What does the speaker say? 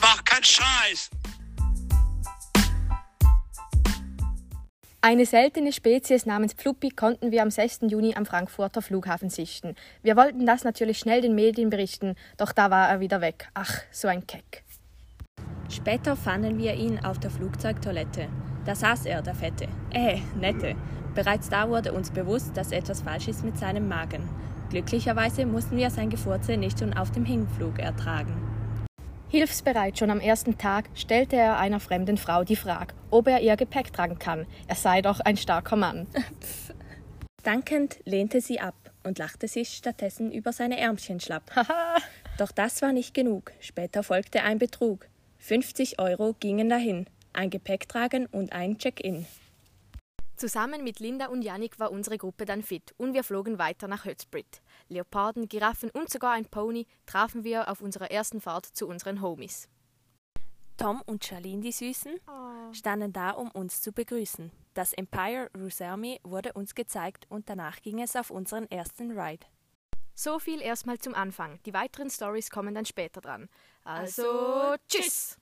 Mach keinen Scheiß! Eine seltene Spezies namens Pfluppi konnten wir am 6. Juni am Frankfurter Flughafen sichten. Wir wollten das natürlich schnell den Medien berichten, doch da war er wieder weg. Ach, so ein Keck. Später fanden wir ihn auf der Flugzeugtoilette. Da saß er, der Fette. Äh, nette. Bereits da wurde uns bewusst, dass etwas falsch ist mit seinem Magen. Glücklicherweise mussten wir sein Gefurze nicht schon auf dem Hinflug ertragen. Hilfsbereit schon am ersten Tag stellte er einer fremden Frau die Frage, ob er ihr Gepäck tragen kann. Er sei doch ein starker Mann. Dankend lehnte sie ab und lachte sich stattdessen über seine Ärmchen schlapp. Doch das war nicht genug. Später folgte ein Betrug. 50 Euro gingen dahin. Ein Gepäck tragen und ein Check-in. Zusammen mit Linda und Yannick war unsere Gruppe dann fit und wir flogen weiter nach Hötzbrit. Leoparden, Giraffen und sogar ein Pony trafen wir auf unserer ersten Fahrt zu unseren Homies. Tom und Charlene, die Süßen, standen da, um uns zu begrüßen. Das Empire Rusermi wurde uns gezeigt und danach ging es auf unseren ersten Ride. So viel erstmal zum Anfang. Die weiteren Stories kommen dann später dran. Also, tschüss!